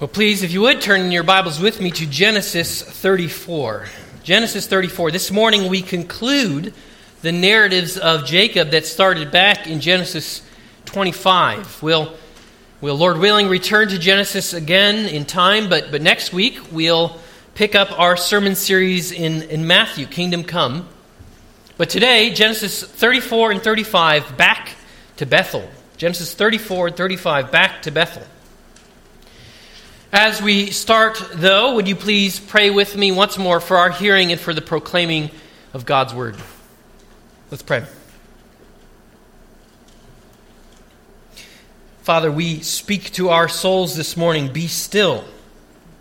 Well, please, if you would, turn in your Bibles with me to Genesis 34. Genesis 34. This morning we conclude the narratives of Jacob that started back in Genesis 25. We'll, we'll, Lord willing, return to Genesis again in time, but, but next week we'll pick up our sermon series in, in Matthew, Kingdom Come. But today, Genesis 34 and 35, back to Bethel. Genesis 34 and 35, back to Bethel. As we start, though, would you please pray with me once more for our hearing and for the proclaiming of God's word? Let's pray. Father, we speak to our souls this morning. Be still.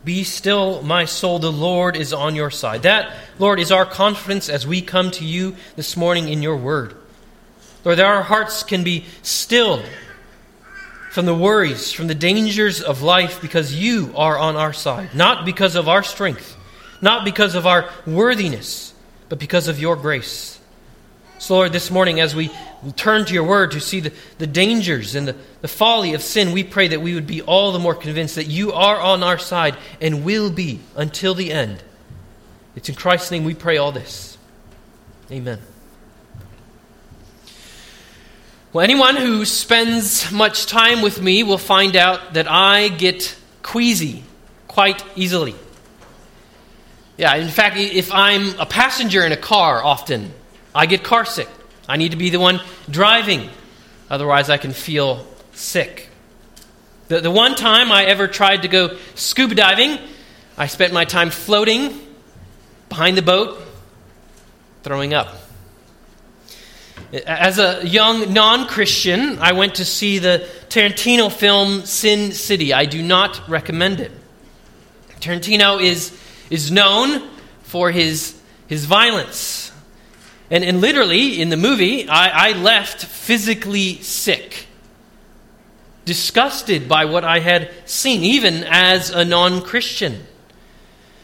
Be still, my soul. The Lord is on your side. That, Lord, is our confidence as we come to you this morning in your word. Lord, that our hearts can be stilled from the worries, from the dangers of life, because you are on our side. Not because of our strength, not because of our worthiness, but because of your grace. So, Lord, this morning, as we turn to your word to see the, the dangers and the, the folly of sin, we pray that we would be all the more convinced that you are on our side and will be until the end. It's in Christ's name we pray all this. Amen. Well, anyone who spends much time with me will find out that I get queasy quite easily. Yeah, in fact, if I'm a passenger in a car often, I get car sick. I need to be the one driving, otherwise, I can feel sick. The, the one time I ever tried to go scuba diving, I spent my time floating behind the boat, throwing up. As a young non Christian, I went to see the Tarantino film Sin City. I do not recommend it. Tarantino is, is known for his, his violence. And, and literally, in the movie, I, I left physically sick, disgusted by what I had seen, even as a non Christian.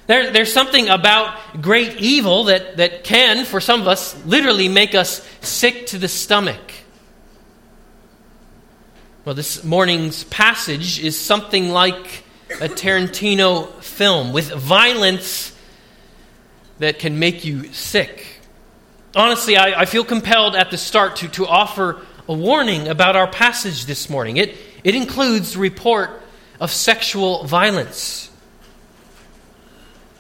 There, there's something about great evil that, that can, for some of us, literally make us sick to the stomach. Well, this morning's passage is something like a Tarantino film with violence that can make you sick. Honestly, I, I feel compelled at the start to, to offer a warning about our passage this morning. It, it includes report of sexual violence.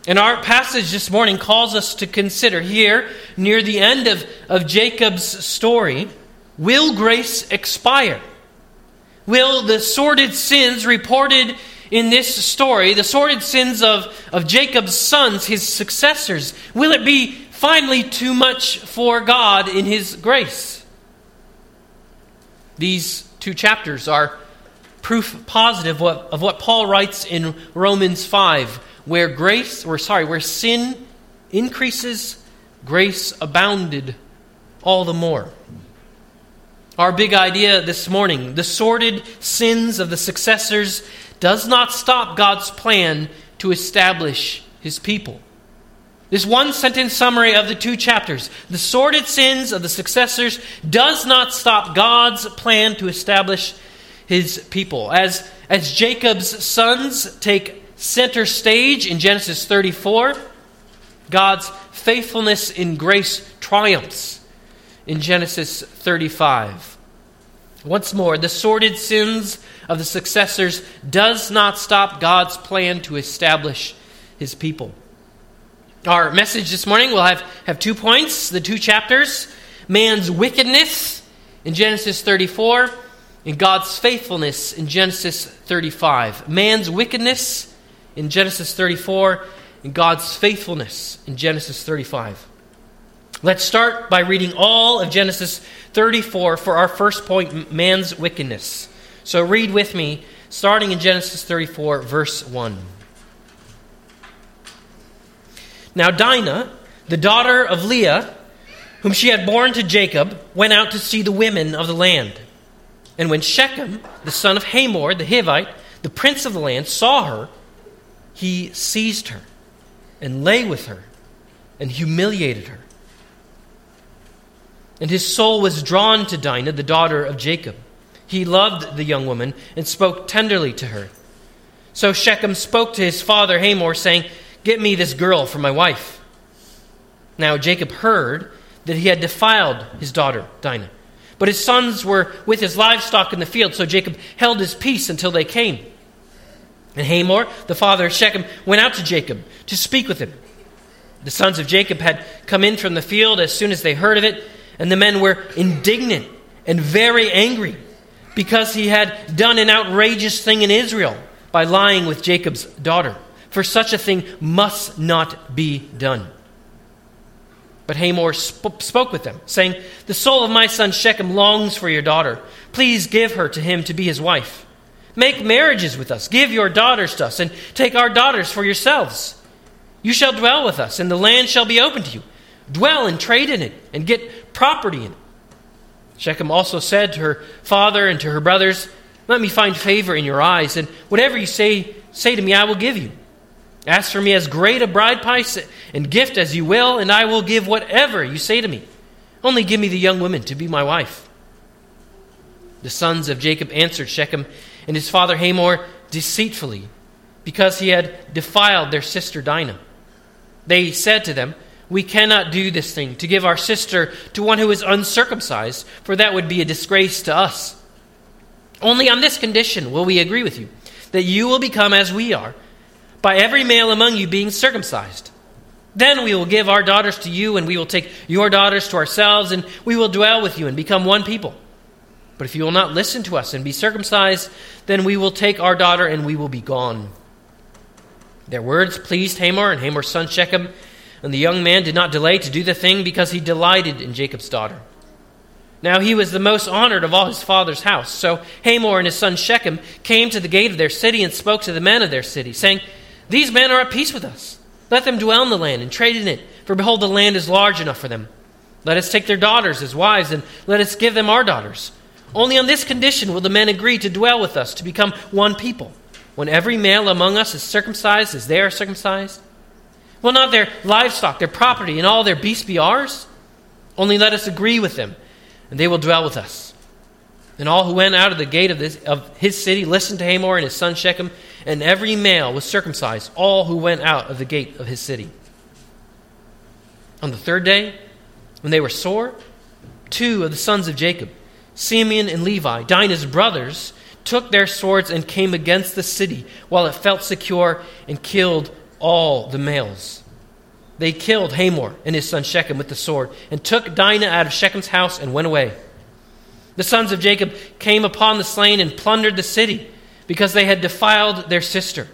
And our passage this morning calls us to consider here, near the end of, of Jacob's story, will grace expire? Will the sordid sins reported in this story, the sordid sins of, of Jacob's sons, his successors, will it be finally too much for God in his grace? These two chapters are proof positive of what Paul writes in Romans 5 where grace, or sorry, where sin increases, grace abounded all the more. Our big idea this morning the sordid sins of the successors does not stop God's plan to establish his people. This one sentence summary of the two chapters the sordid sins of the successors does not stop God's plan to establish his people. As, as Jacob's sons take center stage in Genesis 34. God's faithfulness in grace triumphs in Genesis 35. Once more, the sordid sins of the successors does not stop God's plan to establish his people. Our message this morning will have, have two points, the two chapters man's wickedness in Genesis 34 and God's faithfulness in Genesis 35. Man's wickedness in Genesis 34 and God's faithfulness in Genesis 35. Let's start by reading all of Genesis 34 for our first point man's wickedness. So read with me, starting in Genesis 34, verse 1. Now Dinah, the daughter of Leah, whom she had borne to Jacob, went out to see the women of the land. And when Shechem, the son of Hamor, the Hivite, the prince of the land, saw her, he seized her and lay with her and humiliated her. And his soul was drawn to Dinah, the daughter of Jacob. He loved the young woman and spoke tenderly to her. So Shechem spoke to his father Hamor, saying, Get me this girl for my wife. Now Jacob heard that he had defiled his daughter Dinah. But his sons were with his livestock in the field, so Jacob held his peace until they came. And Hamor, the father of Shechem, went out to Jacob to speak with him. The sons of Jacob had come in from the field as soon as they heard of it, and the men were indignant and very angry because he had done an outrageous thing in Israel by lying with Jacob's daughter. For such a thing must not be done. But Hamor sp- spoke with them, saying, The soul of my son Shechem longs for your daughter. Please give her to him to be his wife. Make marriages with us. Give your daughters to us, and take our daughters for yourselves. You shall dwell with us, and the land shall be open to you. Dwell and trade in it, and get property in it. Shechem also said to her father and to her brothers, Let me find favor in your eyes, and whatever you say, say to me, I will give you. Ask for me as great a bride price and gift as you will, and I will give whatever you say to me. Only give me the young woman to be my wife. The sons of Jacob answered Shechem and his father Hamor deceitfully, because he had defiled their sister Dinah. They said to them, We cannot do this thing, to give our sister to one who is uncircumcised, for that would be a disgrace to us. Only on this condition will we agree with you, that you will become as we are by every male among you being circumcised. Then we will give our daughters to you, and we will take your daughters to ourselves, and we will dwell with you and become one people. But if you will not listen to us and be circumcised, then we will take our daughter and we will be gone. Their words pleased Hamor and Hamor's son Shechem, and the young man did not delay to do the thing because he delighted in Jacob's daughter. Now he was the most honored of all his father's house. So Hamor and his son Shechem came to the gate of their city and spoke to the men of their city, saying, these men are at peace with us. Let them dwell in the land and trade in it, for behold, the land is large enough for them. Let us take their daughters as wives, and let us give them our daughters. Only on this condition will the men agree to dwell with us, to become one people. When every male among us is circumcised as they are circumcised, will not their livestock, their property, and all their beasts be ours? Only let us agree with them, and they will dwell with us. And all who went out of the gate of, this, of his city listened to Hamor and his son Shechem, and every male was circumcised, all who went out of the gate of his city. On the third day, when they were sore, two of the sons of Jacob, Simeon and Levi, Dinah's brothers, took their swords and came against the city while it felt secure and killed all the males. They killed Hamor and his son Shechem with the sword and took Dinah out of Shechem's house and went away. The sons of Jacob came upon the slain and plundered the city because they had defiled their sister.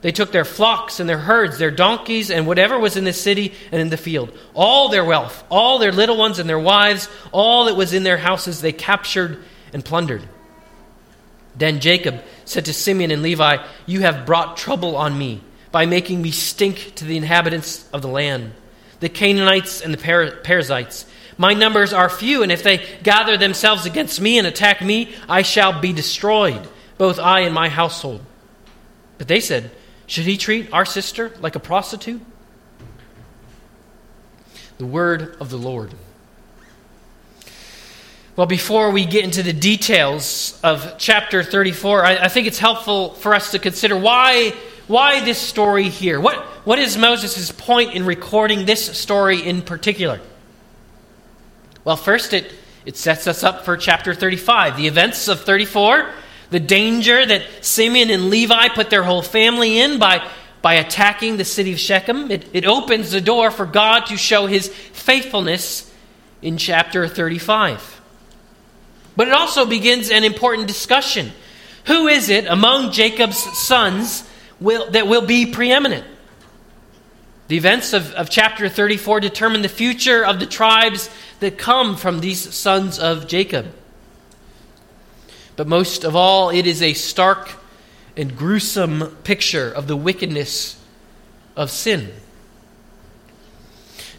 They took their flocks and their herds, their donkeys, and whatever was in the city and in the field. All their wealth, all their little ones and their wives, all that was in their houses, they captured and plundered. Then Jacob said to Simeon and Levi, You have brought trouble on me by making me stink to the inhabitants of the land, the Canaanites and the Perizzites my numbers are few, and if they gather themselves against me and attack me, I shall be destroyed, both I and my household. But they said, Should he treat our sister like a prostitute? The word of the Lord. Well, before we get into the details of chapter 34, I, I, think it's helpful for us to consider why, why this story here. What, what is Moses' point in recording this story in particular? Well, first, it, it sets us up for chapter 35. The events of 34, the danger that Simeon and Levi put their whole family in by, by attacking the city of Shechem. It, it opens the door for God to show his faithfulness in chapter 35. But it also begins an important discussion. Who is it among Jacob's sons will, that will be preeminent? The events of, of chapter 34 determine the future of the tribes that come from these sons of Jacob. But most of all, it is a stark and gruesome picture of the wickedness of sin.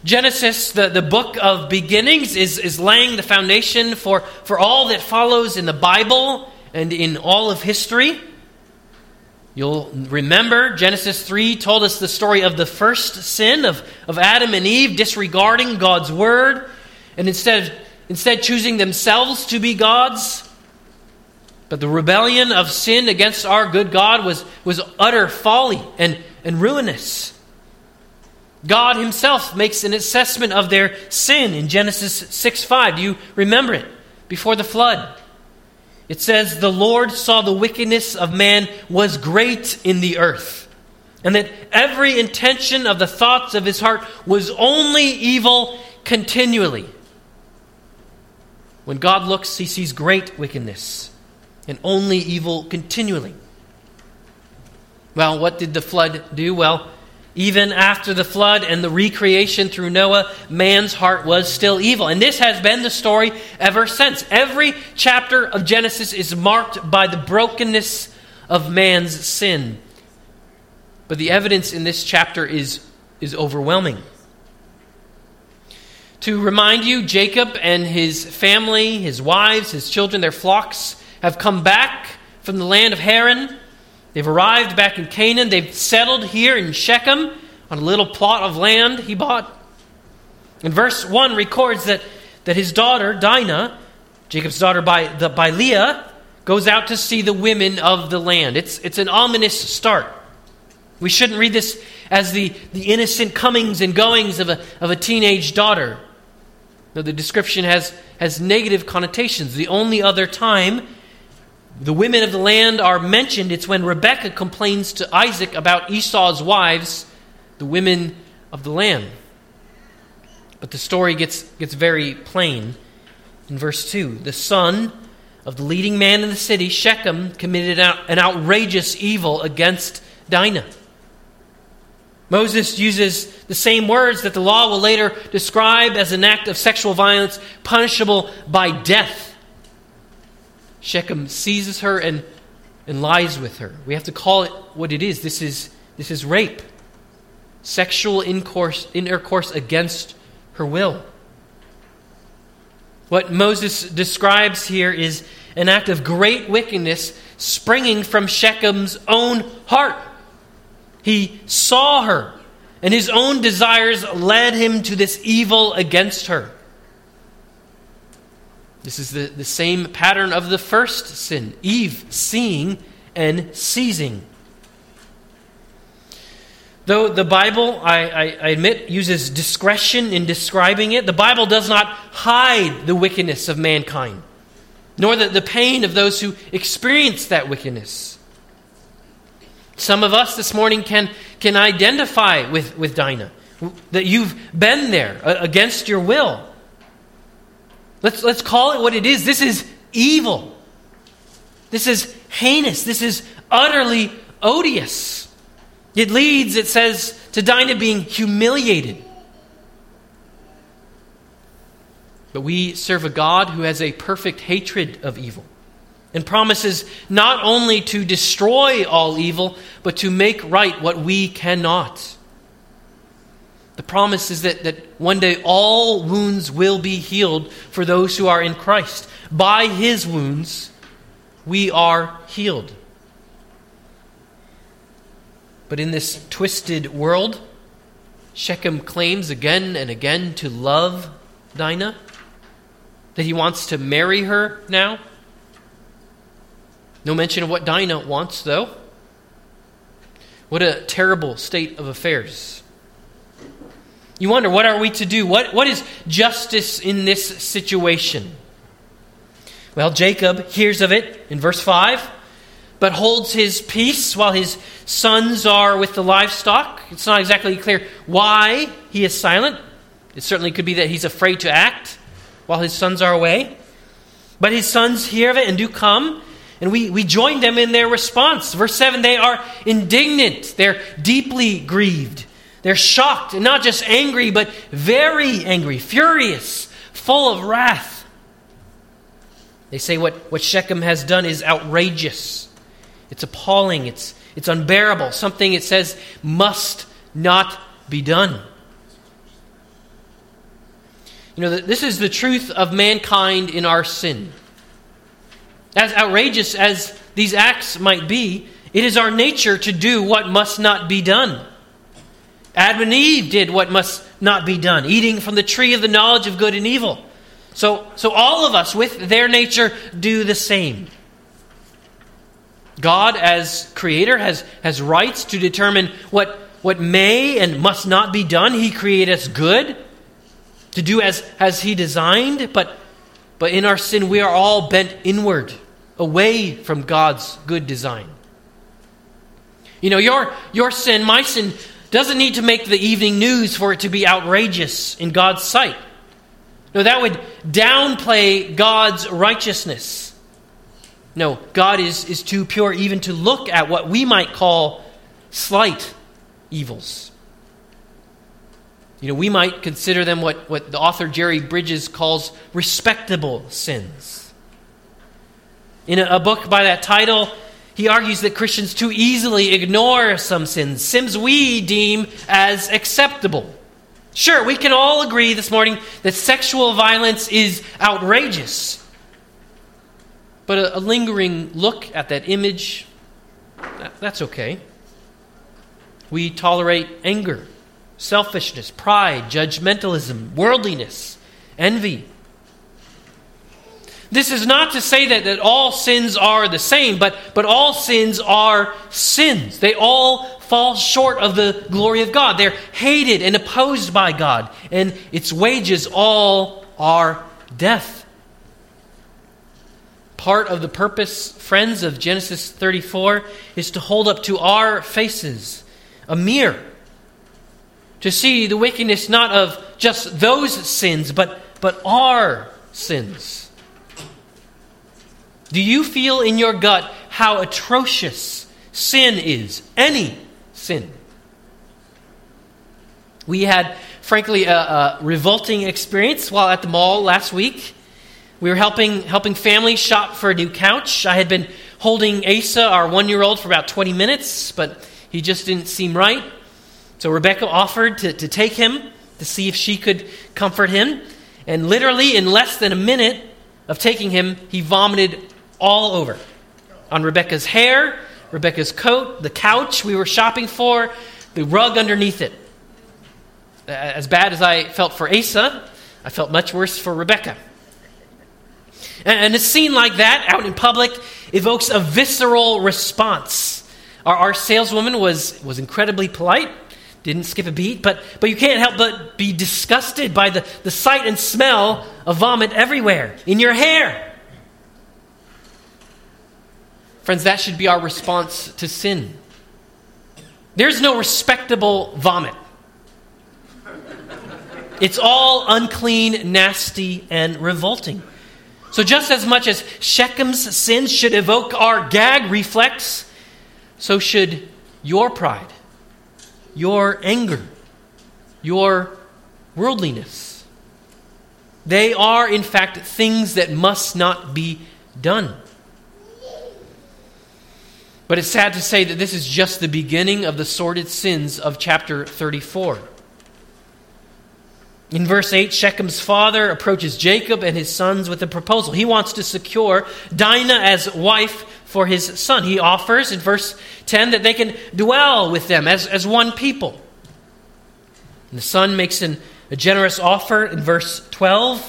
Genesis, the, the book of beginnings, is, is laying the foundation for, for all that follows in the Bible and in all of history. You'll remember Genesis 3 told us the story of the first sin of, of Adam and Eve disregarding God's word and instead, instead choosing themselves to be gods. But the rebellion of sin against our good God was, was utter folly and, and ruinous. God himself makes an assessment of their sin in Genesis 6 5. Do you remember it? Before the flood. It says, The Lord saw the wickedness of man was great in the earth, and that every intention of the thoughts of his heart was only evil continually. When God looks, he sees great wickedness and only evil continually. Well, what did the flood do? Well, even after the flood and the recreation through Noah, man's heart was still evil. And this has been the story ever since. Every chapter of Genesis is marked by the brokenness of man's sin. But the evidence in this chapter is, is overwhelming. To remind you, Jacob and his family, his wives, his children, their flocks have come back from the land of Haran They've arrived back in Canaan. They've settled here in Shechem on a little plot of land he bought. And verse 1 records that, that his daughter, Dinah, Jacob's daughter by, the, by Leah, goes out to see the women of the land. It's, it's an ominous start. We shouldn't read this as the, the innocent comings and goings of a, of a teenage daughter. The description has, has negative connotations. The only other time the women of the land are mentioned. It's when Rebekah complains to Isaac about Esau's wives, the women of the land. But the story gets, gets very plain in verse 2. The son of the leading man in the city, Shechem, committed an outrageous evil against Dinah. Moses uses the same words that the law will later describe as an act of sexual violence punishable by death. Shechem seizes her and, and lies with her. We have to call it what it is. This is, this is rape, sexual intercourse, intercourse against her will. What Moses describes here is an act of great wickedness springing from Shechem's own heart. He saw her, and his own desires led him to this evil against her. This is the, the same pattern of the first sin Eve seeing and seizing. Though the Bible, I, I, I, admit, uses discretion in describing it, the Bible does not hide the wickedness of mankind, nor the, the pain of those who experience that wickedness. Some of us this morning can, can identify with, with Dinah, that you've been there against your will. Let's, let's call it what it is. This is evil. This is heinous. This is utterly odious. It leads, it says, to Dinah being humiliated. But we serve a God who has a perfect hatred of evil and promises not only to destroy all evil, but to make right what we cannot. The promise is that, that one day all wounds will be healed for those who are in Christ. By his wounds, we are healed. But in this twisted world, Shechem claims again and again to love Dinah, that he wants to marry her now. No mention of what Dinah wants, though. What a terrible state of affairs. You wonder, what are we to do? What, what is justice in this situation? Well, Jacob hears of it in verse 5, but holds his peace while his sons are with the livestock. It's not exactly clear why he is silent. It certainly could be that he's afraid to act while his sons are away. But his sons hear of it and do come, and we, we join them in their response. Verse 7 they are indignant, they're deeply grieved. They're shocked, and not just angry, but very angry, furious, full of wrath. They say what, what Shechem has done is outrageous. It's appalling. It's, it's unbearable. Something it says must not be done. You know, this is the truth of mankind in our sin. As outrageous as these acts might be, it is our nature to do what must not be done. Adam and Eve did what must not be done, eating from the tree of the knowledge of good and evil. So, so all of us, with their nature, do the same. God, as creator, has, has rights to determine what, what may and must not be done. He created us good, to do as, as He designed, but, but in our sin, we are all bent inward, away from God's good design. You know, your, your sin, my sin, doesn't need to make the evening news for it to be outrageous in God's sight. No, that would downplay God's righteousness. No, God is, is too pure even to look at what we might call slight evils. You know, we might consider them what, what the author Jerry Bridges calls respectable sins. In a, a book by that title, he argues that Christians too easily ignore some sins, sins we deem as acceptable. Sure, we can all agree this morning that sexual violence is outrageous. But a, a lingering look at that image, that, that's okay. We tolerate anger, selfishness, pride, judgmentalism, worldliness, envy. This is not to say that, that all sins are the same, but, but all sins are sins. They all fall short of the glory of God. They're hated and opposed by God, and its wages all are death. Part of the purpose, friends, of Genesis 34 is to hold up to our faces a mirror to see the wickedness not of just those sins, but, but our sins. Do you feel in your gut how atrocious sin is? Any sin. We had, frankly, a, a, revolting experience while at the mall last week. We were helping, helping families shop for a new couch. I had been holding Asa, our one year old, for about 20 minutes, but he just didn't seem right. So Rebecca offered to, to take him to see if she could comfort him. And literally, in less than a minute of taking him, he vomited all over on Rebecca's hair, Rebecca's coat, the couch we were shopping for, the rug underneath it. As bad as I felt for Asa, I felt much worse for Rebecca. And a scene like that out in public evokes a visceral response. Our, our saleswoman was, was incredibly polite, didn't skip a beat, but, but you can't help but be disgusted by the, the sight and smell of vomit everywhere in your hair. Friends, that should be our response to sin. There's no respectable vomit. It's all unclean, nasty, and revolting. So, just as much as Shechem's sins should evoke our gag reflex, so should your pride, your anger, your worldliness. They are, in fact, things that must not be done. But it's sad to say that this is just the beginning of the sordid sins of chapter 34. In verse 8, Shechem's father approaches Jacob and his sons with a proposal. He wants to secure Dinah as wife for his son. He offers in verse 10 that they can dwell with them as, as one people. And the son makes an, a generous offer in verse 12.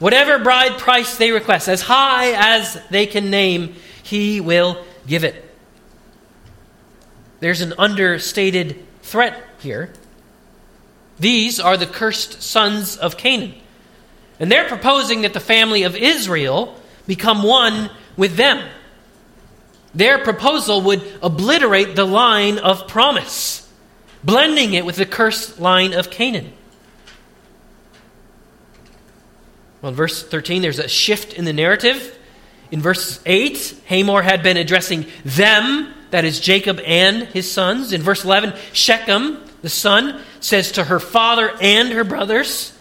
Whatever bride price they request, as high as they can name, he will give it. There's an understated threat here. These are the cursed sons of Canaan. And they're proposing that the family of Israel become one with them. Their proposal would obliterate the line of promise, blending it with the cursed line of Canaan. Well, in verse 13, there's a shift in the narrative. In verse 8, Hamor had been addressing them, that is, Jacob and his sons. In verse 11, Shechem, the son, says to her father and her brothers.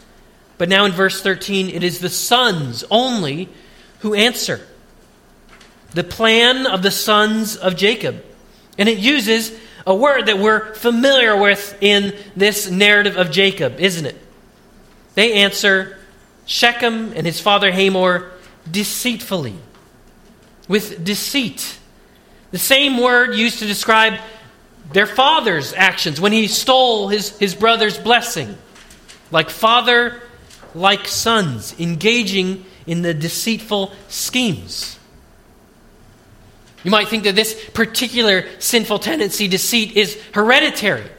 But now in verse 13, it is the sons only who answer the plan of the sons of Jacob. And it uses a word that we're familiar with in this narrative of Jacob, isn't it? They answer Shechem and his father Hamor deceitfully, with deceit. The same word used to describe their father's actions when he stole his, his brother's blessing. Like father, like sons, engaging in the deceitful schemes. You might think that this particular sinful tendency, deceit, is hereditary.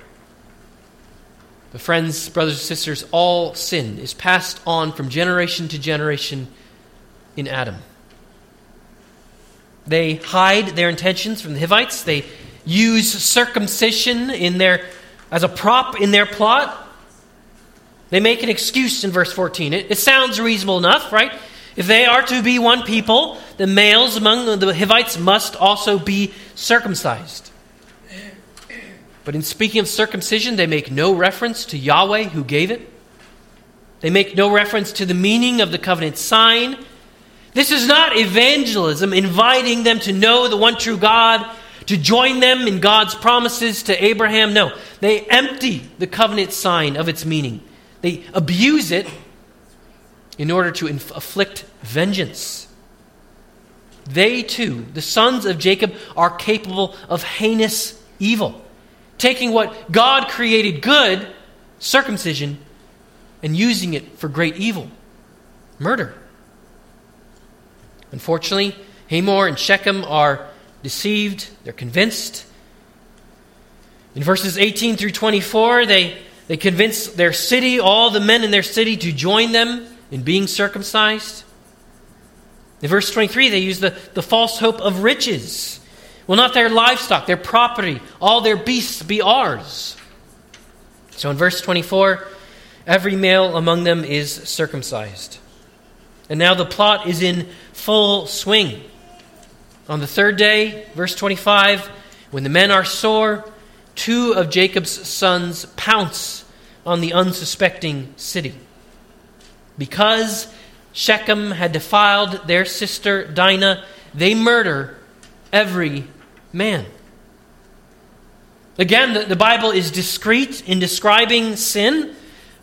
But, friends, brothers and sisters, all sin is passed on from generation to generation in Adam. They hide their intentions from the Hivites. They use circumcision in their, as a prop in their plot. They make an excuse in verse 14. It, it sounds reasonable enough, right? If they are to be one people, the males among the Hivites must also be circumcised. But in speaking of circumcision, they make no reference to Yahweh who gave it. They make no reference to the meaning of the covenant sign. This is not evangelism, inviting them to know the one true God, to join them in God's promises to Abraham. No, they empty the covenant sign of its meaning. They abuse it in order to inf- afflict vengeance. They too, the sons of Jacob, are capable of heinous evil, taking what God created good, circumcision, and using it for great evil, murder. Unfortunately, Hamor and Shechem are deceived, they're convinced. In verses 18 through 24, they, they convince their city, all the men in their city, to join them in being circumcised. In verse 23, they use the, the false hope of riches. Will not their livestock, their property, all their beasts be ours? So in verse 24, every male among them is circumcised. And now the plot is in full swing. On the third day, verse 25, when the men are sore, two of Jacob's sons pounce on the unsuspecting city. Because Shechem had defiled their sister Dinah, they murder every man. Again, the, Bible is discreet in describing sin,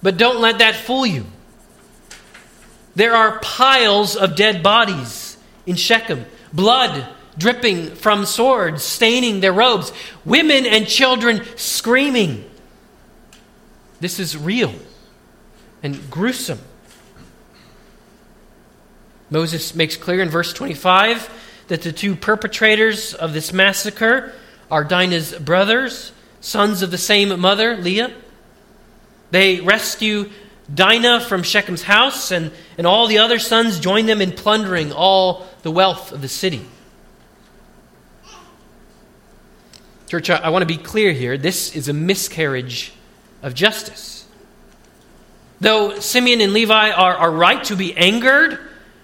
but don't let that fool you. There are piles of dead bodies in Shechem, blood dripping from swords, staining their robes, women and children screaming. This is real and gruesome. Moses makes clear in verse 25 that the two perpetrators of this massacre are Dinah's brothers, sons of the same mother, Leah. They rescue Dinah from Shechem's house, and, and all the other sons join them in plundering all the wealth of the city. Church, I, I want to be clear here. This is a miscarriage of justice. Though Simeon and Levi are, are right to be angered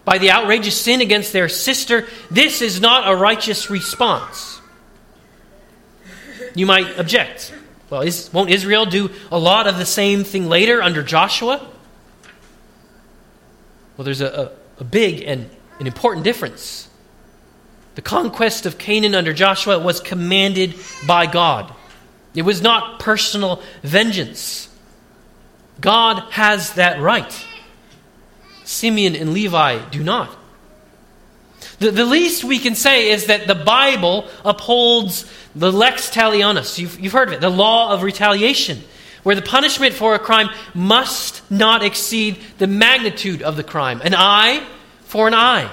by the outrageous sin against their sister, this is not a righteous response. You might object. Well, is, won't Israel do a lot of the same thing later under Joshua? Well, there's a, a, a big and an important difference. The conquest of Canaan under Joshua was commanded by God. It was not personal vengeance. God has that right. Simeon and Levi do not. The, the least we can say is that the Bible upholds the lex talionis. You've, you've heard of it, the law of retaliation, where the punishment for a crime must not exceed the magnitude of the crime. An eye for an eye.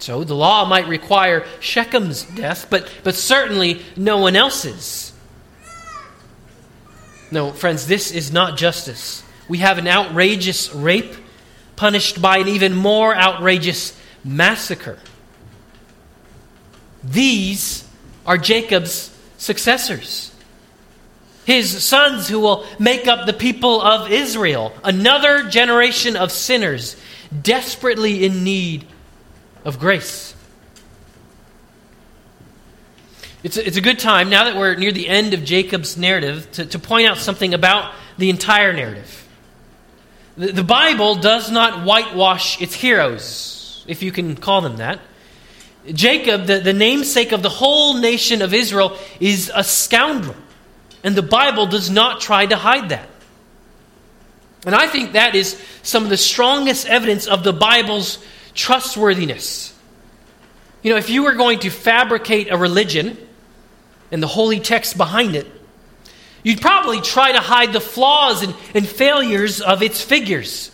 So the law might require Shechem's death, but, but certainly no one else's. No, friends, this is not justice. We have an outrageous rape punished by an even more outrageous massacre. These are Jacob's successors. His sons who will make up the people of Israel, another generation of sinners desperately in need of grace. It's a, it's a good time, now that we're near the end of Jacob's narrative, to, to point out something about the entire narrative. The, the Bible does not whitewash its heroes, if you can call them that. Jacob, the, the namesake of the whole nation of Israel, is a scoundrel. And the Bible does not try to hide that. And I think that is some of the strongest evidence of the Bible's trustworthiness. You know, if you were going to fabricate a religion and the holy text behind it, you'd probably try to hide the flaws and, and failures of its figures.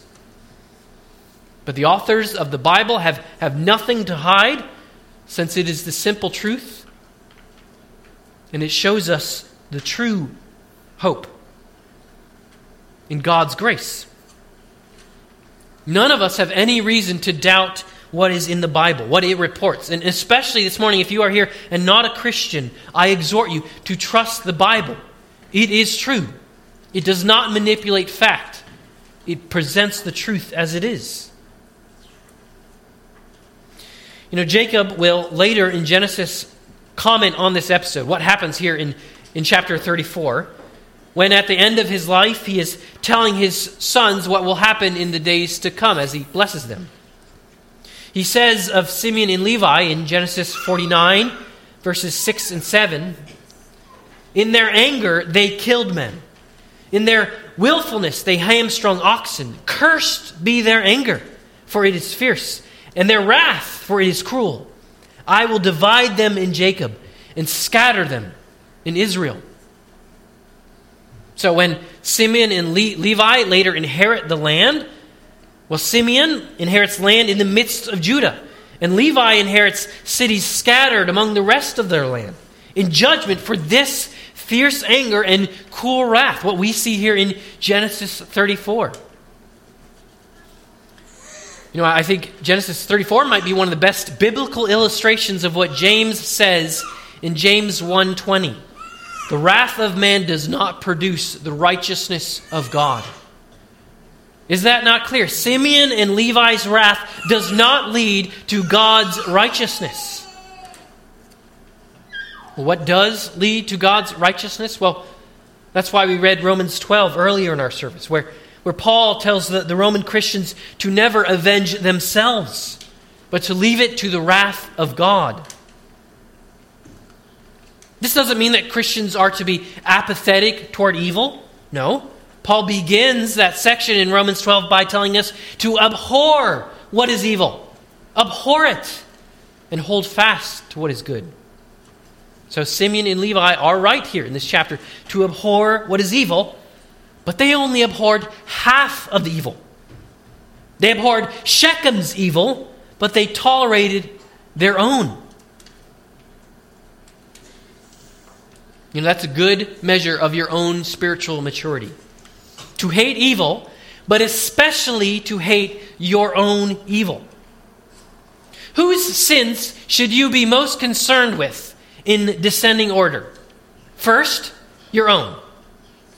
But the authors of the Bible have, have nothing to hide since it is the simple truth and it shows us the true hope in God's grace. None of us have any reason to doubt what is in the Bible, what it reports. And especially this morning, if you are here and not a Christian, I exhort you to trust the Bible. It is true, it does not manipulate fact, it presents the truth as it is. You know, Jacob will later in Genesis comment on this episode, what happens here in, in chapter 34, when at the end of his life he is telling his sons what will happen in the days to come as he blesses them. He says of Simeon and Levi in Genesis 49, verses 6 and 7 In their anger, they killed men. In their willfulness, they hamstrung oxen. Cursed be their anger, for it is fierce, and their wrath, for it is cruel. I will divide them in Jacob and scatter them in Israel. So when Simeon and Le- Levi later inherit the land, well, Simeon inherits land in the midst of Judah, and Levi inherits cities scattered among the rest of their land in judgment for this fierce anger and cool wrath, what we see here in Genesis 34. You know, I think Genesis 34 might be one of the best biblical illustrations of what James says in James 1:20. The wrath of man does not produce the righteousness of God. Is that not clear? Simeon and Levi's wrath does not lead to God's righteousness. What does lead to God's righteousness? Well, that's why we read Romans 12 earlier in our service, where, where Paul tells the, the Roman Christians to never avenge themselves, but to leave it to the wrath of God. This doesn't mean that Christians are to be apathetic toward evil. No. Paul begins that section in Romans 12 by telling us to abhor what is evil, abhor it, and hold fast to what is good. So Simeon and Levi are right here in this chapter to abhor what is evil, but they only abhorred half of the evil. They abhorred Shechem's evil, but they tolerated their own. You know, that's a good measure of your own spiritual maturity to hate evil, but especially to hate your own evil. Whose sins should you be most concerned with in descending order? First, your own.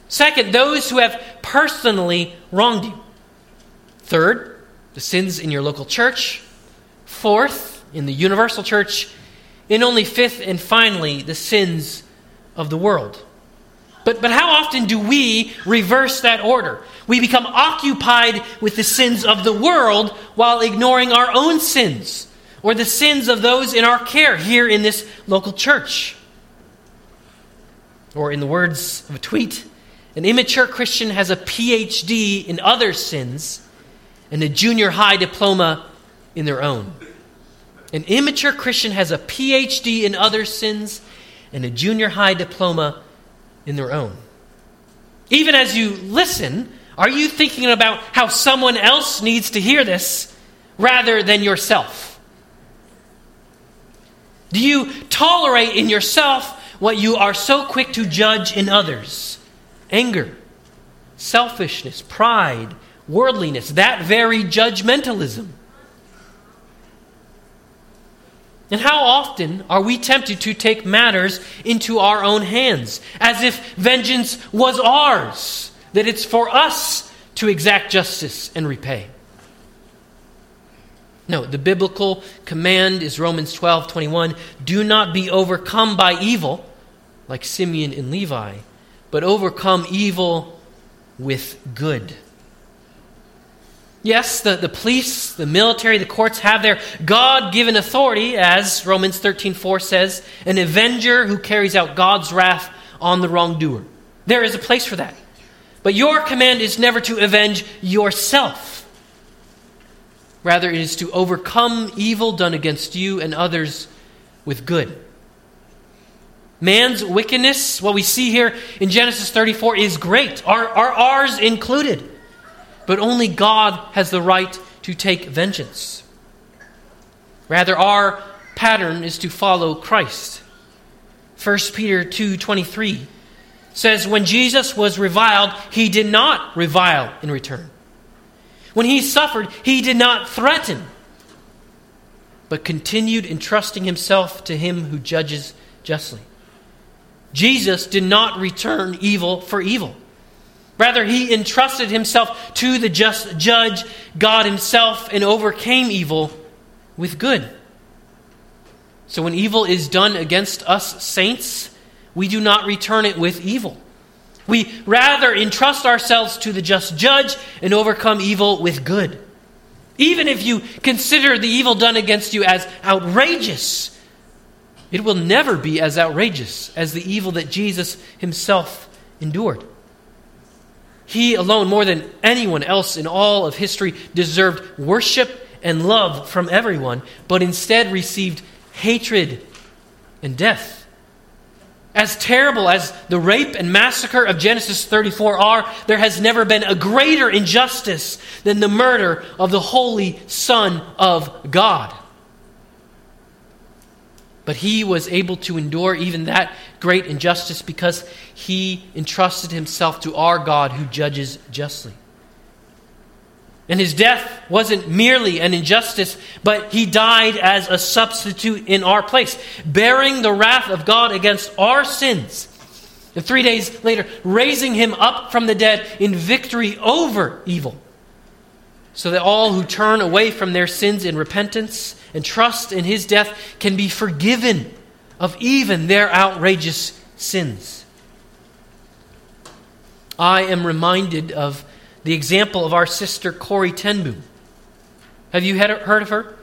Second, those who have personally wronged you. Third, the sins in your local church. Fourth, in the universal church. And only fifth and finally, the sins of the world. But, but how often do we reverse that order? We become occupied with the sins of the world while ignoring our own sins or the sins of those in our care here in this local church. Or, in the words of a tweet, an immature Christian has a PhD in other sins and a junior high diploma in their own. An immature Christian has a PhD in other sins and a junior high diploma in their own. Even as you listen, are you thinking about how someone else needs to hear this rather than yourself? Do you tolerate in yourself what you are so quick to judge in others? Anger, selfishness, pride, worldliness, that very judgmentalism. And how often are we tempted to take matters into our own hands, as if vengeance was ours, that it's for us to exact justice and repay? No, the biblical command is Romans 12 21. Do not be overcome by evil, like Simeon and Levi, but overcome evil with good. Yes, the, the police, the military, the courts have their God given authority, as Romans 13 4 says, an avenger who carries out God's wrath on the wrongdoer. There is a place for that. But your command is never to avenge yourself. Rather, it is to overcome evil done against you and others with good. Man's wickedness, what we see here in Genesis 34, is great, are, are ours included but only God has the right to take vengeance. Rather, our pattern is to follow Christ. 1 Peter 2:23 says when Jesus was reviled, he did not revile in return. When he suffered, he did not threaten, but continued entrusting himself to him who judges justly. Jesus did not return evil for evil. Rather, he entrusted himself to the just judge, God himself, and overcame evil with good. So when evil is done against us saints, we do not return it with evil. We rather entrust ourselves to the just judge and overcome evil with good. Even if you consider the evil done against you as outrageous, it will never be as outrageous as the evil that Jesus himself endured. He alone, more than anyone else in all of history, deserved worship and love from everyone, but instead received hatred and death. As terrible as the rape and massacre of Genesis 34 are, there has never been a greater injustice than the murder of the Holy Son of God. But he was able to endure even that great injustice because he entrusted himself to our God who judges justly. And his death wasn't merely an injustice, but he died as a substitute in our place, bearing the wrath of God against our sins. And three days later, raising him up from the dead in victory over evil, so that all who turn away from their sins in repentance and trust in his death can be forgiven of even their outrageous sins. I am reminded of the example of our sister Corrie ten Boom. Have you heard of her?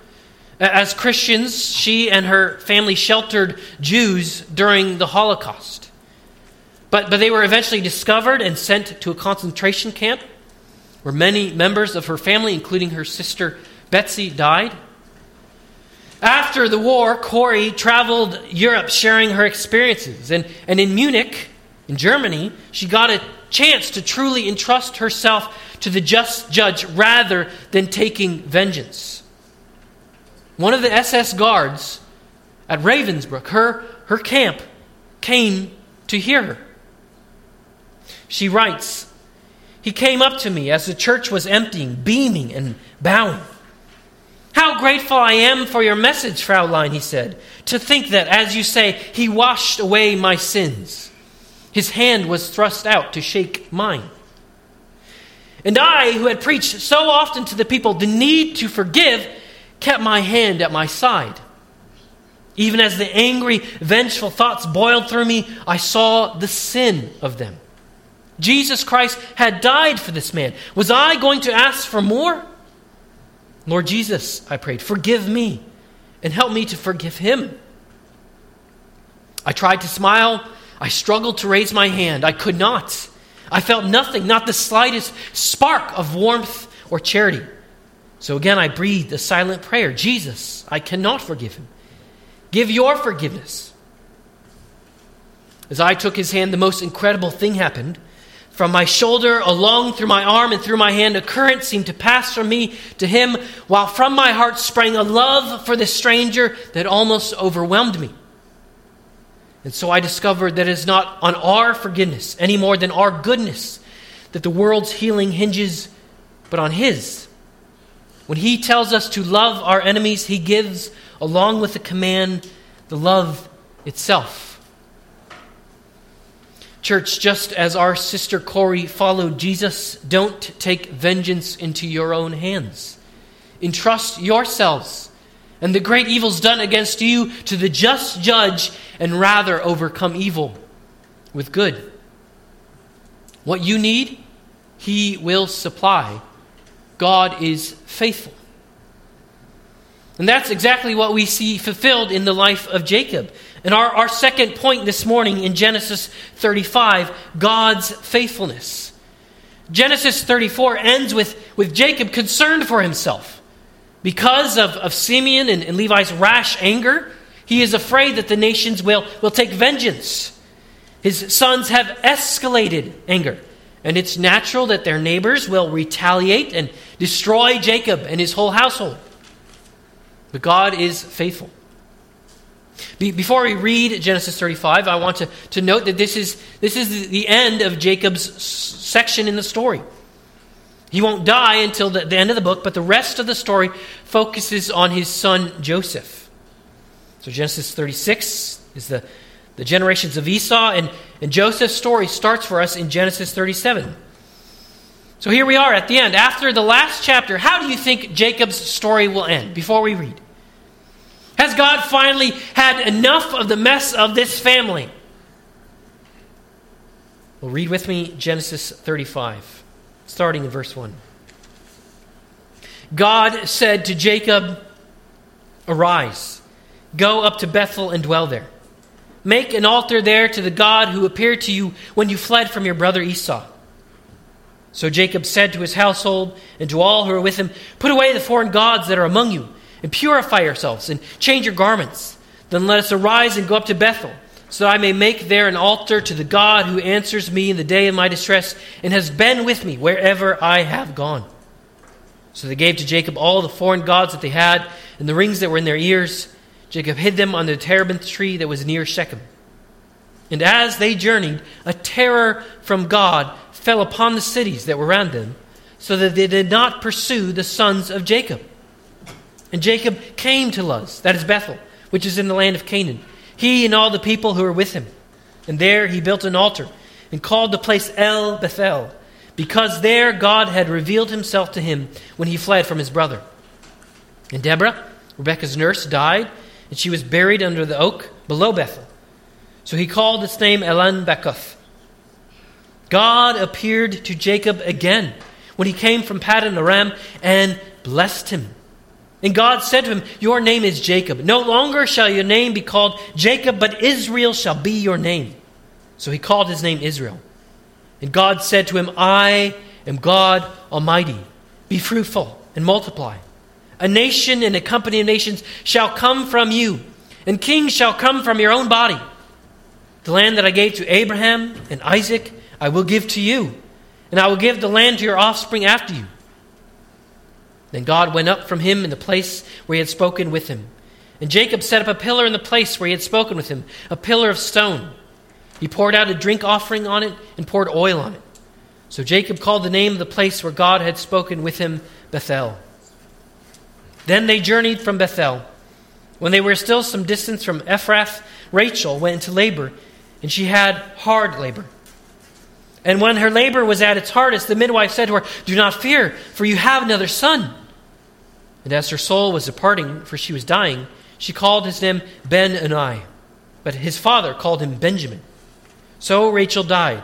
As Christians, she and her family sheltered Jews during the Holocaust. But, but they were eventually discovered and sent to a concentration camp where many members of her family, including her sister Betsie, died. After the war, Corrie traveled Europe sharing her experiences. And, and in Munich, in Germany, she got a chance to truly entrust herself to the just judge rather than taking vengeance. One of the SS guards at Ravensbrück, her, her camp, came to hear her. She writes, He came up to me as the church was emptying, beaming and bowing. How grateful I am for your message, Fraulein, he said. To think that, as you say, he washed away my sins. His hand was thrust out to shake mine. And I, who had preached so often to the people the need to forgive, kept my hand at my side. Even as the angry, vengeful thoughts boiled through me, I saw the sin of them. Jesus Christ had died for this man. Was I going to ask for more? Lord Jesus, I prayed, forgive me and help me to forgive him. I tried to smile I struggled to raise my hand. I could not. I felt nothing, not the slightest spark of warmth or charity. So again, I breathed a silent prayer Jesus, I cannot forgive him. Give your forgiveness. As I took his hand, the most incredible thing happened. From my shoulder along through my arm and through my hand, a current seemed to pass from me to him, while from my heart sprang a love for the stranger that almost overwhelmed me. And so I discovered that it is not on our forgiveness any more than our goodness that the world's healing hinges, but on His. When He tells us to love our enemies, He gives, along with the command, the love itself. Church, just as our sister Corrie followed Jesus, don't take vengeance into your own hands. Entrust yourselves and the great evils done against you to the just judge, and rather overcome evil with good. What you need, He will supply. God is faithful. And that's exactly what we see fulfilled in the life of Jacob. And our, our second point this morning in Genesis 35 God's faithfulness. Genesis 34 ends with, with Jacob concerned for himself. Because of, of Simeon and, and Levi's rash anger, he is afraid that the nations will, will take vengeance. His sons have escalated anger, and it's natural that their neighbors will retaliate and destroy Jacob and his whole household. But God is faithful. Be- before we read Genesis 35, I want to, to note that this is, this is the end of Jacob's s- section in the story. He won't die until the, the end of the book, but the rest of the story focuses on his son Joseph. So Genesis 36 is the, the generations of Esau, and, and Joseph's story starts for us in Genesis 37. So here we are at the end. After the last chapter, how do you think Jacob's story will end before we read? Has God finally had enough of the mess of this family? Well, read with me Genesis 35, starting in verse 1. God said to Jacob, Arise, go up to Bethel and dwell there. Make an altar there to the God who appeared to you when you fled from your brother Esau. So Jacob said to his household and to all who were with him, Put away the foreign gods that are among you and purify yourselves and change your garments. Then let us arise and go up to Bethel, so that I may make there an altar to the God who answers me in the day of my distress and has been with me wherever I have gone. So they gave to Jacob all the foreign gods that they had and the rings that were in their ears. Jacob hid them under the terebinth tree that was near Shechem. And as they journeyed, a terror from God fell upon the cities that were around them, so that they did not pursue the sons of Jacob. And Jacob came to Luz, that is Bethel, which is in the land of Canaan, he and all the people who were with him. And there he built an altar and called the place El Bethel, because there God had revealed himself to him when he fled from his brother. And Deborah, Rebekah's nurse, died, and she was buried under the oak below Bethel. So he called its name Allon-bacuth. God appeared to Jacob again when he came from Paddan Aram and blessed him. And God said to him, Your name is Jacob. No longer shall your name be called Jacob, but Israel shall be your name. So he called his name Israel. And God said to him, I am God Almighty. Be fruitful and multiply. A nation and a company of nations shall come from you, and kings shall come from your own body. The land that I gave to Abraham and Isaac, I will give to you, and I will give the land to your offspring after you. Then God went up from him in the place where he had spoken with him. And Jacob set up a pillar in the place where he had spoken with him, a pillar of stone. He poured out a drink offering on it and poured oil on it. So Jacob called the name of the place where God had spoken with him Bethel. Then they journeyed from Bethel. When they were still some distance from Ephrath, Rachel went into labor, and she had hard labor. And when her labor was at its hardest, the midwife said to her, Do not fear, for you have another son. And as her soul was departing, for she was dying, she called his name Ben-oni. But his father called him Benjamin. So Rachel died,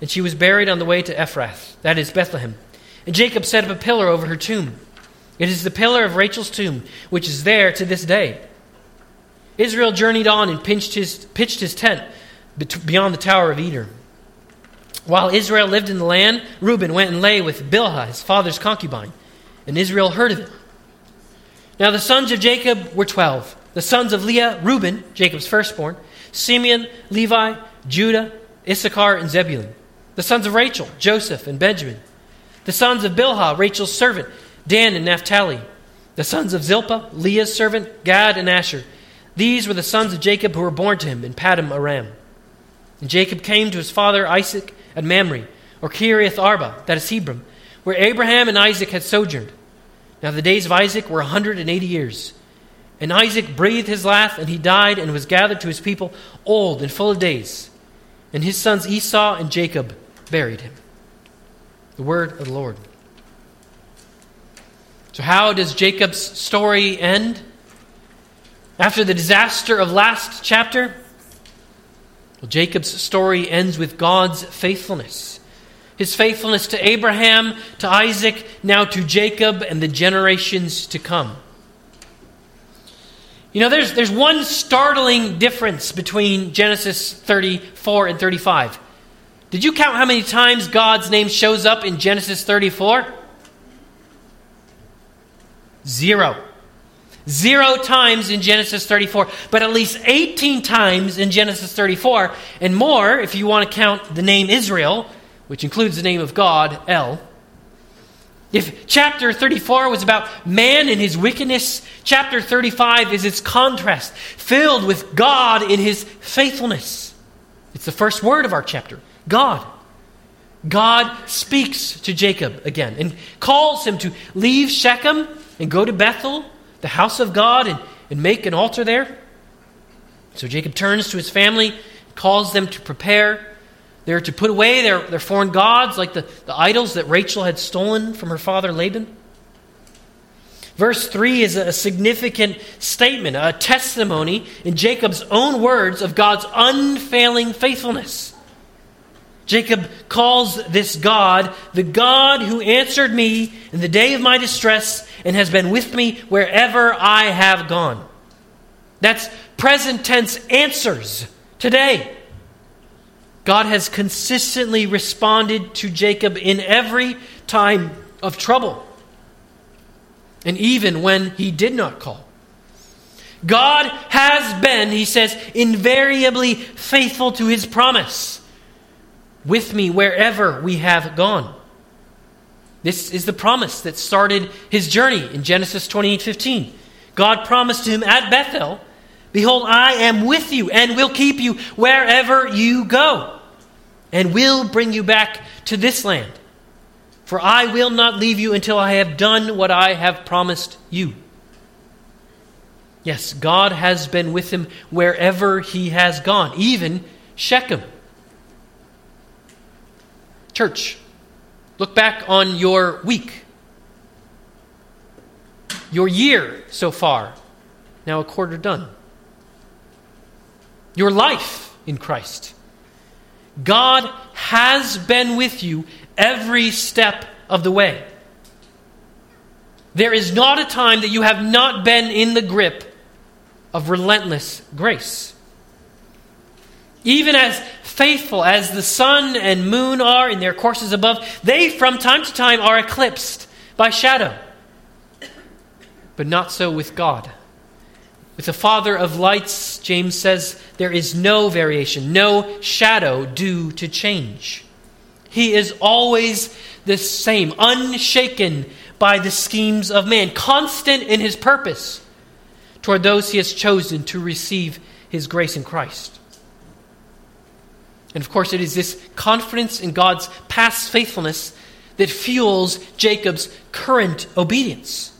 and she was buried on the way to Ephrath, that is Bethlehem. And Jacob set up a pillar over her tomb. It is the pillar of Rachel's tomb, which is there to this day. Israel journeyed on and pitched his, pitched his tent beyond the Tower of Eder. While Israel lived in the land, Reuben went and lay with Bilhah, his father's concubine, and Israel heard of it. Now the sons of Jacob were twelve. The sons of Leah, Reuben, Jacob's firstborn, Simeon, Levi, Judah, Issachar, and Zebulun. The sons of Rachel, Joseph and Benjamin. The sons of Bilhah, Rachel's servant, Dan and Naphtali. The sons of Zilpah, Leah's servant, Gad and Asher. These were the sons of Jacob who were born to him in Paddan Aram. And Jacob came to his father Isaac at Mamre, or Kiriath Arba, that is Hebron, where Abraham and Isaac had sojourned. Now the days of Isaac were a 180 years. And Isaac breathed his last, and he died and was gathered to his people, old and full of days. And his sons Esau and Jacob buried him. The word of the Lord. So, how does Jacob's story end? After the disaster of last chapter, well, Jacob's story ends with God's faithfulness. His faithfulness to Abraham, to Isaac, now to Jacob, and the generations to come. You know, there's, there's one startling difference between Genesis 34 and 35. Did you count how many times God's name shows up in Genesis 34? Zero. Zero times in Genesis 34, but at least 18 times in Genesis 34, and more if you want to count the name Israel, which includes the name of God, El. If chapter 34 was about man and his wickedness, chapter 35 is its contrast, filled with God in his faithfulness. It's the first word of our chapter God. God speaks to Jacob again and calls him to leave Shechem and go to Bethel, the house of God, and, and make an altar there. So Jacob turns to his family, calls them to prepare. They're to put away their, their foreign gods, like the, the idols that Rachel had stolen from her father Laban. Verse 3 is a significant statement, a testimony in Jacob's own words of God's unfailing faithfulness. Jacob calls this God the God who answered me in the day of my distress and has been with me wherever I have gone. That's present tense answers today. God has consistently responded to Jacob in every time of trouble, and even when he did not call. God has been, he says, invariably faithful to his promise with me wherever we have gone. This is the promise that started his journey in Genesis 28 15. God promised to him at Bethel, Behold, I am with you and will keep you wherever you go and will bring you back to this land. For I will not leave you until I have done what I have promised you. Yes, God has been with him wherever he has gone, even Shechem. Church, look back on your week, your year so far, now a quarter done, your life in Christ. God has been with you every step of the way. There is not a time that you have not been in the grip of relentless grace. Even as faithful as the sun and moon are in their courses above, they from time to time are eclipsed by shadow. But not so with God. With the Father of lights, James says, there is no variation, no shadow due to change. He is always the same, unshaken by the schemes of man, constant in his purpose toward those he has chosen to receive his grace in Christ. And of course, it is this confidence in God's past faithfulness that fuels Jacob's current obedience.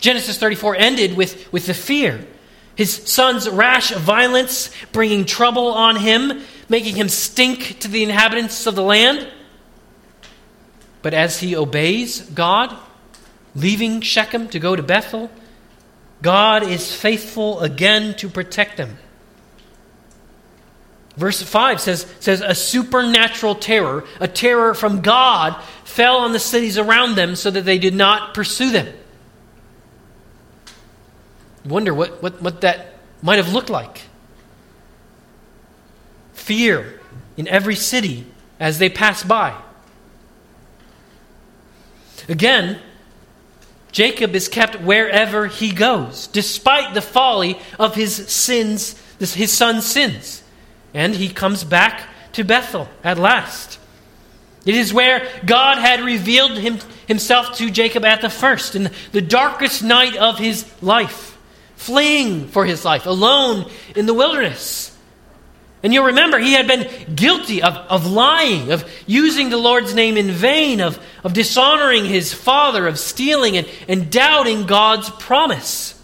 Genesis 34 ended with, with the fear. His son's rash violence bringing trouble on him, making him stink to the inhabitants of the land. But as he obeys God, leaving Shechem to go to Bethel, God is faithful again to protect them. Verse 5 says, says, A supernatural terror, a terror from God, fell on the cities around them so that they did not pursue them wonder what, what, what that might have looked like. Fear in every city as they pass by. Again, Jacob is kept wherever he goes, despite the folly of his sins, his son's sins. And he comes back to Bethel at last. It is where God had revealed him, himself to Jacob at the first, in the darkest night of his life fleeing for his life, alone in the wilderness. And you'll remember he had been guilty of, of lying, of using the Lord's name in vain, of, of dishonoring his father, of stealing and, and doubting God's promise.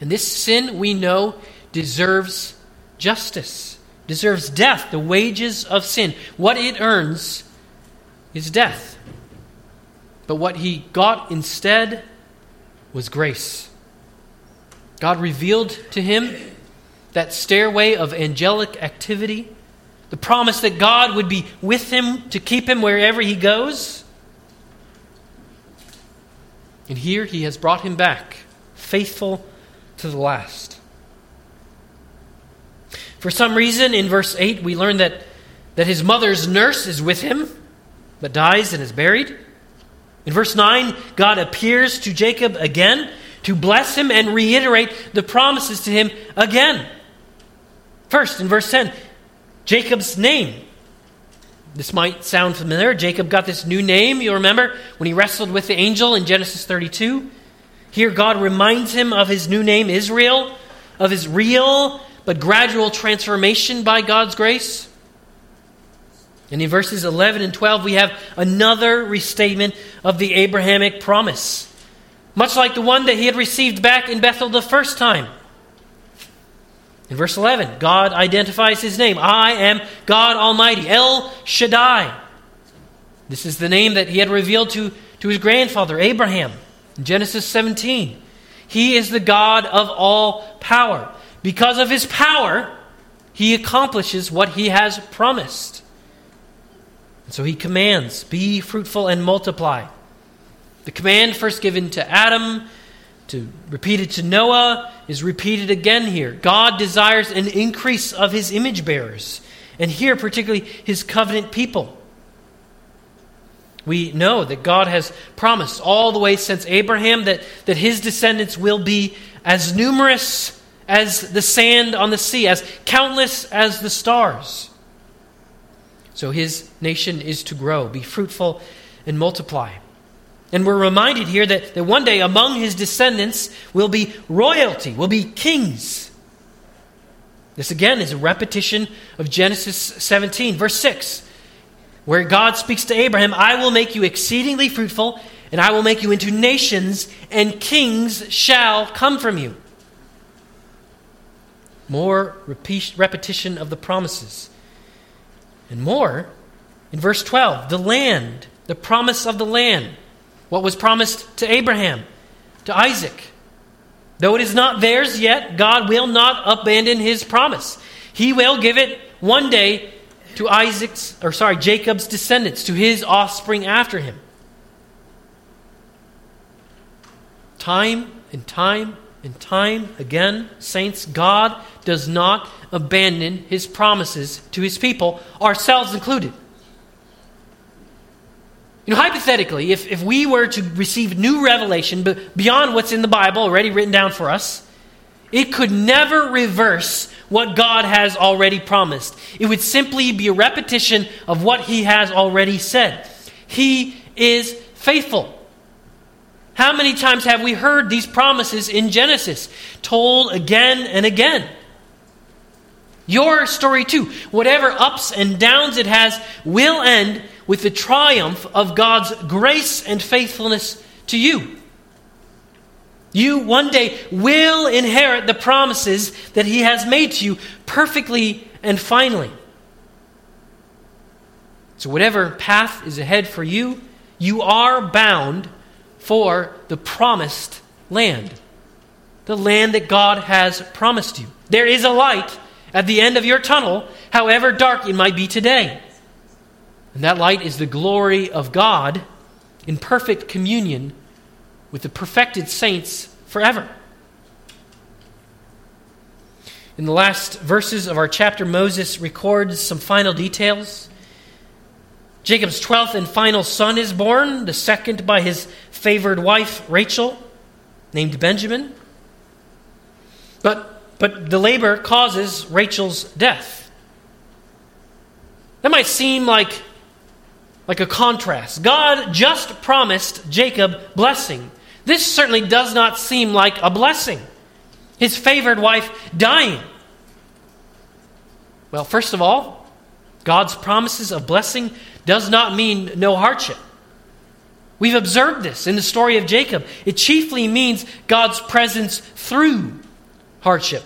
And this sin, we know, deserves justice, deserves death, the wages of sin. What it earns is death. But what he got instead was grace. God revealed to him that stairway of angelic activity, the promise that God would be with him to keep him wherever he goes. And here he has brought him back, faithful to the last. For some reason, in verse 8, we learn that, that his mother's nurse is with him, but dies and is buried. In verse 9, God appears to Jacob again to bless him and reiterate the promises to him again. First, in verse 10, Jacob's name. This might sound familiar. Jacob got this new name, you remember, when he wrestled with the angel in Genesis 32. Here, God reminds him of his new name, Israel, of his real but gradual transformation by God's grace. And in verses 11 and 12, we have another restatement of the Abrahamic promise, much like the one that he had received back in Bethel the first time. In verse 11, God identifies his name I am God Almighty, El Shaddai. This is the name that he had revealed to, to his grandfather, Abraham, in Genesis 17. He is the God of all power. Because of his power, he accomplishes what he has promised. And so he commands, Be fruitful and multiply. The command first given to Adam to repeated to Noah is repeated again here. God desires an increase of his image bearers, and here particularly his covenant people. We know that God has promised all the way since Abraham that, that his descendants will be as numerous as the sand on the sea, as countless as the stars. So his nation is to grow, be fruitful, and multiply. And we're reminded here that, that one day among his descendants will be royalty, will be kings. This again is a repetition of Genesis 17, verse 6, where God speaks to Abraham I will make you exceedingly fruitful, and I will make you into nations, and kings shall come from you. More repeat, repetition of the promises. And more in verse 12 the land, the promise of the land what was promised to Abraham, to Isaac. Though it is not theirs yet, God will not abandon his promise. He will give it one day to Isaac's or sorry, Jacob's descendants, to his offspring after him. Time and time and time again, saints, God does not abandon his promises to his people, ourselves included. You know, hypothetically, if, if we were to receive new revelation beyond what's in the Bible already written down for us, it could never reverse what God has already promised. It would simply be a repetition of what He has already said. He is faithful. How many times have we heard these promises in Genesis, told again and again? Your story, too, whatever ups and downs it has, will end with the triumph of God's grace and faithfulness to you. You one day will inherit the promises that He has made to you perfectly and finally. So, whatever path is ahead for you, you are bound for the promised land, the land that God has promised you. There is a light at the end of your tunnel, however dark it might be today. And that light is the glory of God in perfect communion with the perfected saints forever. In the last verses of our chapter, Moses records some final details. Jacob's twelfth and final son is born, the second by his favored wife, Rachel, named Benjamin. But, but the labor causes Rachel's death. That might seem like like a contrast. God just promised Jacob blessing. This certainly does not seem like a blessing. His favored wife dying. Well, first of all, God's promises of blessing does not mean no hardship. We've observed this in the story of Jacob. It chiefly means God's presence through hardship.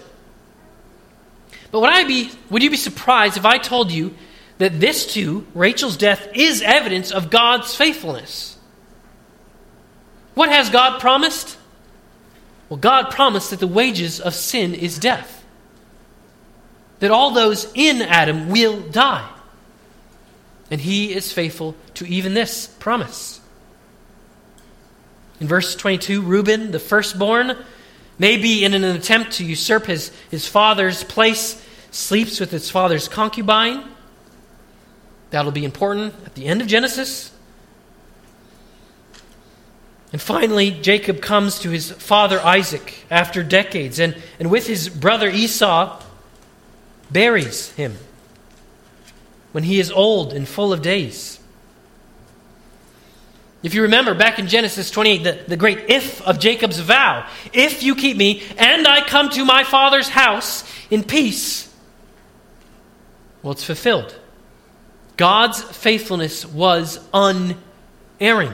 But would I be would you be surprised if I told you that this too, Rachel's death, is evidence of God's faithfulness. What has God promised? Well, God promised that the wages of sin is death, that all those in Adam will die. And he is faithful to even this promise. In verse 22, Reuben, the firstborn, maybe in an attempt to usurp his, his father's place, sleeps with his father's concubine. That'll be important at the end of Genesis. And finally, Jacob comes to his father Isaac after decades, and, and with his brother Esau, buries him. when he is old and full of days. If you remember back in Genesis 28, the, the great if of Jacob's vow if you keep me and I come to my father's house in peace, well, it's fulfilled. God's faithfulness was unerring.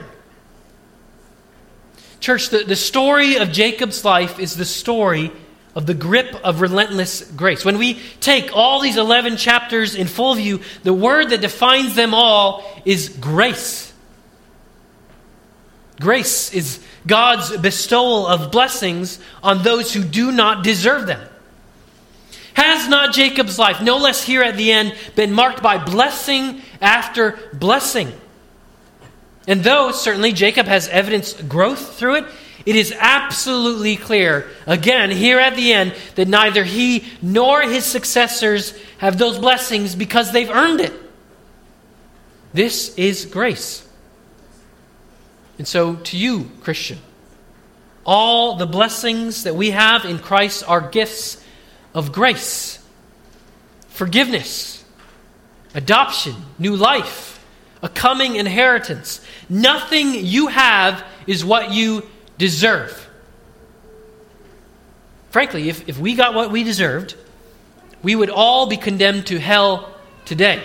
Church, the, the story of Jacob's life is the story of the grip of relentless grace. When we take all these 11 chapters in full view, the word that defines them all is grace. Grace is God's bestowal of blessings on those who do not deserve them. Has not Jacob's life, no less here at the end, been marked by blessing after blessing? And though certainly Jacob has evidenced growth through it, it is absolutely clear, again, here at the end, that neither he nor his successors have those blessings because they've earned it. This is grace. And so, to you, Christian, all the blessings that we have in Christ are gifts of grace, forgiveness, adoption, new life a coming inheritance. Nothing you have is what you deserve. Frankly, if, if we got what we deserved, we would all be condemned to hell today.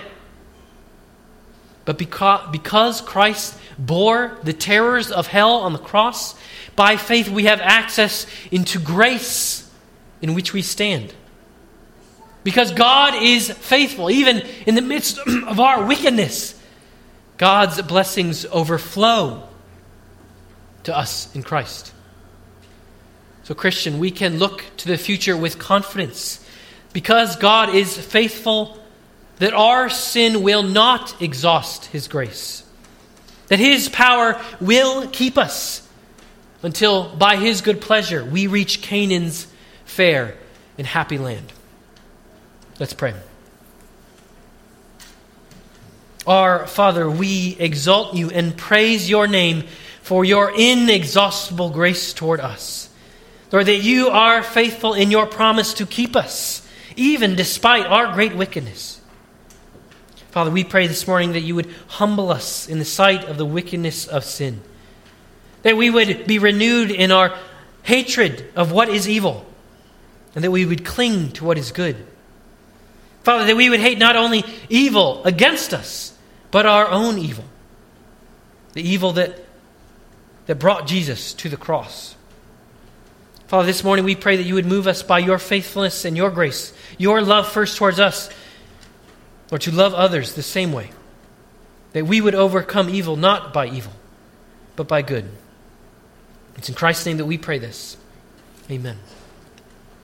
But because, because Christ bore the terrors of hell on the cross, by faith we have access into grace in which we stand. Because God is faithful, even in the midst of our wickedness. God's blessings overflow to us in Christ. So, Christian, we can look to the future with confidence because God is faithful that our sin will not exhaust His grace, that His power will keep us until, by His good pleasure, we reach Canaan's fair and happy land. Let's pray. Our Father, we exalt you and praise your name for your inexhaustible grace toward us. Lord, that you are faithful in your promise to keep us, even despite our great wickedness. Father, we pray this morning that you would humble us in the sight of the wickedness of sin, that we would be renewed in our hatred of what is evil, and that we would cling to what is good. Father, that we would hate not only evil against us, but our own evil. The evil that, that brought Jesus to the cross. Father, this morning we pray that you would move us by your faithfulness and your grace, your love first towards us, or to love others the same way. That we would overcome evil not by evil, but by good. It's in Christ's name that we pray this. Amen.